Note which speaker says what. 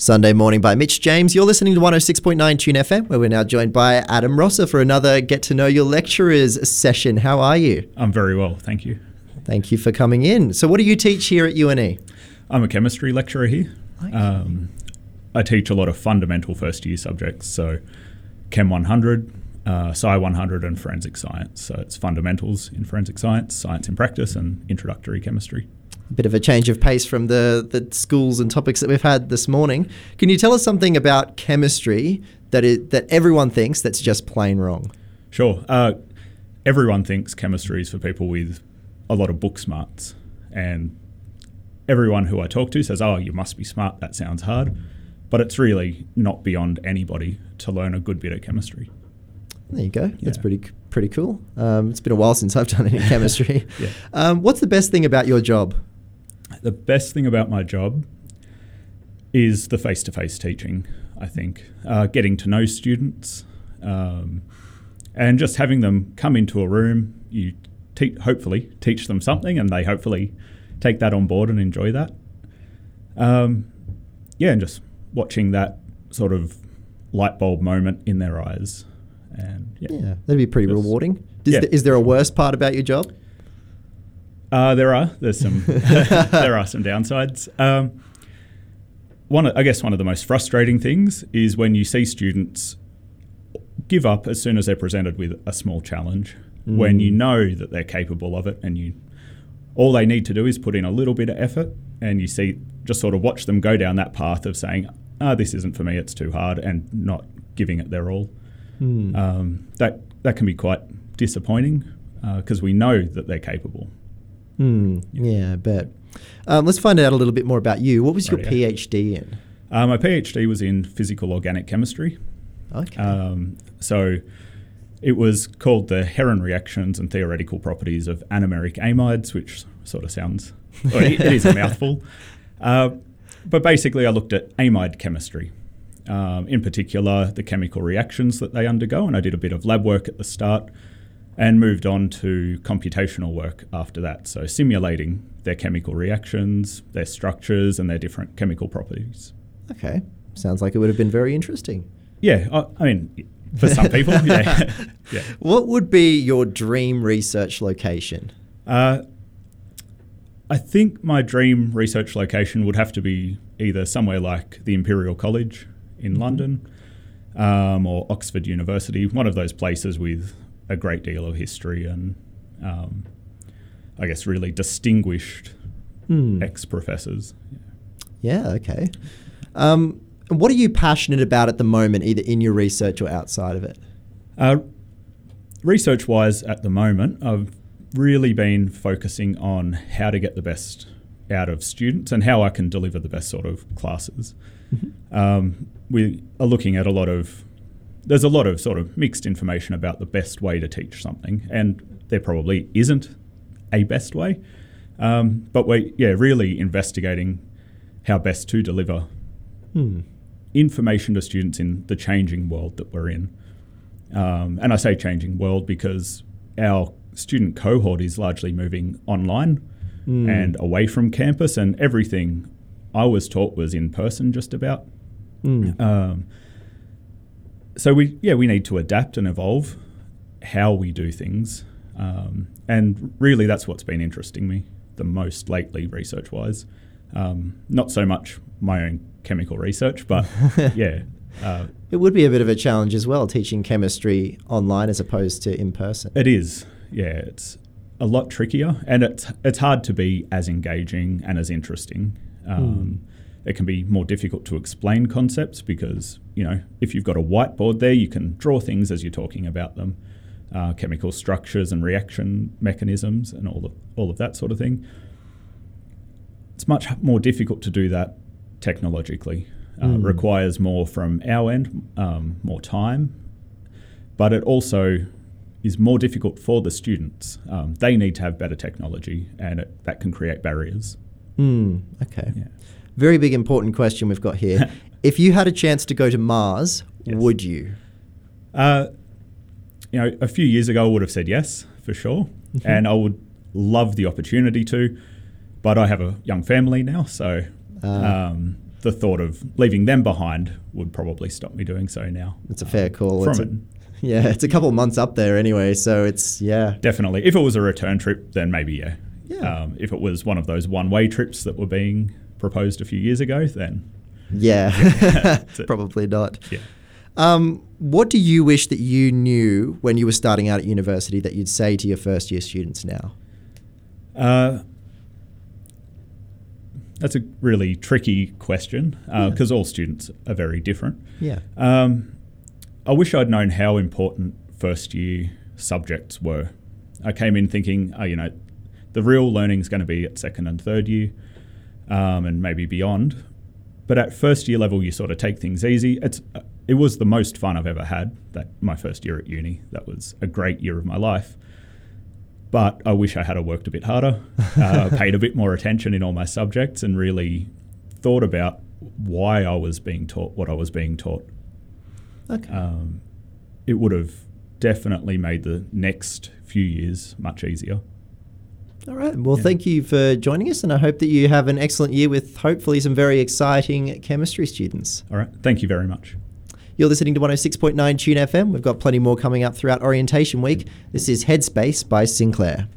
Speaker 1: Sunday morning by Mitch James. You're listening to 106.9 Tune FM, where we're now joined by Adam Rosser for another Get to Know Your Lecturers session. How are you?
Speaker 2: I'm very well, thank you.
Speaker 1: Thank you for coming in. So, what do you teach here at UNE?
Speaker 2: I'm a chemistry lecturer here. Okay. Um, I teach a lot of fundamental first year subjects, so Chem 100, uh, Sci 100, and forensic science. So, it's fundamentals in forensic science, science in practice, and introductory chemistry
Speaker 1: a bit of a change of pace from the, the schools and topics that we've had this morning. Can you tell us something about chemistry that it, that everyone thinks that's just plain wrong?
Speaker 2: Sure. Uh, everyone thinks chemistry is for people with a lot of book smarts, and everyone who I talk to says, "Oh, you must be smart. That sounds hard," but it's really not beyond anybody to learn a good bit of chemistry.
Speaker 1: There you go. Yeah. That's pretty pretty cool. Um, it's been a while since I've done any chemistry. yeah. um, what's the best thing about your job?
Speaker 2: The best thing about my job is the face to face teaching, I think. Uh, getting to know students um, and just having them come into a room, you te- hopefully teach them something and they hopefully take that on board and enjoy that. Um, yeah, and just watching that sort of light bulb moment in their eyes. And
Speaker 1: yeah, yeah that'd be pretty rewarding. Is, yeah. is there a worst part about your job?
Speaker 2: Uh, there are. There's some. there are some downsides. Um, one, I guess, one of the most frustrating things is when you see students give up as soon as they're presented with a small challenge. Mm. When you know that they're capable of it, and you, all they need to do is put in a little bit of effort, and you see, just sort of watch them go down that path of saying, "Ah, oh, this isn't for me. It's too hard," and not giving it their all. Mm. Um, that that can be quite disappointing because uh, we know that they're capable.
Speaker 1: Mm, yeah, I bet. Um, let's find out a little bit more about you. What was your PhD in?
Speaker 2: Uh, my PhD was in physical organic chemistry.
Speaker 1: Okay.
Speaker 2: Um, so it was called the Heron reactions and theoretical properties of anomeric amides, which sort of sounds, well, it is a mouthful. Uh, but basically, I looked at amide chemistry. Um, in particular, the chemical reactions that they undergo, and I did a bit of lab work at the start and moved on to computational work after that. So, simulating their chemical reactions, their structures, and their different chemical properties.
Speaker 1: Okay. Sounds like it would have been very interesting.
Speaker 2: Yeah. I, I mean, for some people, yeah. yeah.
Speaker 1: What would be your dream research location?
Speaker 2: Uh, I think my dream research location would have to be either somewhere like the Imperial College in mm-hmm. London um, or Oxford University, one of those places with a great deal of history and um, I guess really distinguished mm. ex professors.
Speaker 1: Yeah. yeah, okay. Um, what are you passionate about at the moment, either in your research or outside of it?
Speaker 2: Uh, research wise, at the moment, I've really been focusing on how to get the best out of students and how I can deliver the best sort of classes. Mm-hmm. Um, we are looking at a lot of there's a lot of sort of mixed information about the best way to teach something, and there probably isn't a best way. Um, but we're yeah really investigating how best to deliver hmm. information to students in the changing world that we're in. Um, and I say changing world because our student cohort is largely moving online mm. and away from campus, and everything I was taught was in person just about. Mm. Um, so we yeah we need to adapt and evolve how we do things, um, and really that's what's been interesting me the most lately, research wise. Um, not so much my own chemical research, but yeah.
Speaker 1: Uh, it would be a bit of a challenge as well, teaching chemistry online as opposed to in person.
Speaker 2: It is, yeah. It's a lot trickier, and it's it's hard to be as engaging and as interesting. Um, mm it can be more difficult to explain concepts because, you know, if you've got a whiteboard there, you can draw things as you're talking about them, uh, chemical structures and reaction mechanisms and all of, all of that sort of thing. It's much more difficult to do that technologically. Uh, mm. Requires more from our end, um, more time, but it also is more difficult for the students. Um, they need to have better technology, and it, that can create barriers.
Speaker 1: Mm, okay. Yeah very big important question we've got here. if you had a chance to go to Mars, yes. would you?
Speaker 2: Uh, you know, a few years ago, I would have said yes for sure, mm-hmm. and I would love the opportunity to, but I have a young family now, so uh. um, the thought of leaving them behind would probably stop me doing so now.
Speaker 1: It's a fair call.
Speaker 2: From
Speaker 1: It's a-
Speaker 2: it.
Speaker 1: yeah, it's a couple of months up there anyway, so it's yeah.
Speaker 2: Definitely. If it was a return trip, then maybe yeah.
Speaker 1: Yeah.
Speaker 2: Um, if it was one of those one-way trips that were being proposed a few years ago, then
Speaker 1: Yeah, probably not.
Speaker 2: yeah.
Speaker 1: Um, what do you wish that you knew when you were starting out at university that you'd say to your first year students now?
Speaker 2: Uh, that's a really tricky question
Speaker 1: Yeah.
Speaker 2: because all students are very different.
Speaker 1: Yeah.
Speaker 2: Um, I wish I'd known how important first year subjects were. I came in thinking, oh, you know, the real learning is going to be at second and third year um, and maybe beyond. But at first year level, you sort of take things easy. It's it was the most fun I've ever had. That my first year at uni. That was a great year of my life. But I wish I had worked a bit harder, uh, paid a bit more attention in all my subjects, and really thought about why I was being taught what I was being taught
Speaker 1: Okay.
Speaker 2: um, it would have definitely made the next few years much easier.
Speaker 1: All right. Well,
Speaker 2: yeah.
Speaker 1: thank you for joining us, and I hope that you have an excellent year with hopefully some very exciting chemistry students.
Speaker 2: All right. Thank you very much.
Speaker 1: You're listening to 106.9 Tune FM. We've got plenty more coming up throughout orientation week. This is Headspace by Sinclair.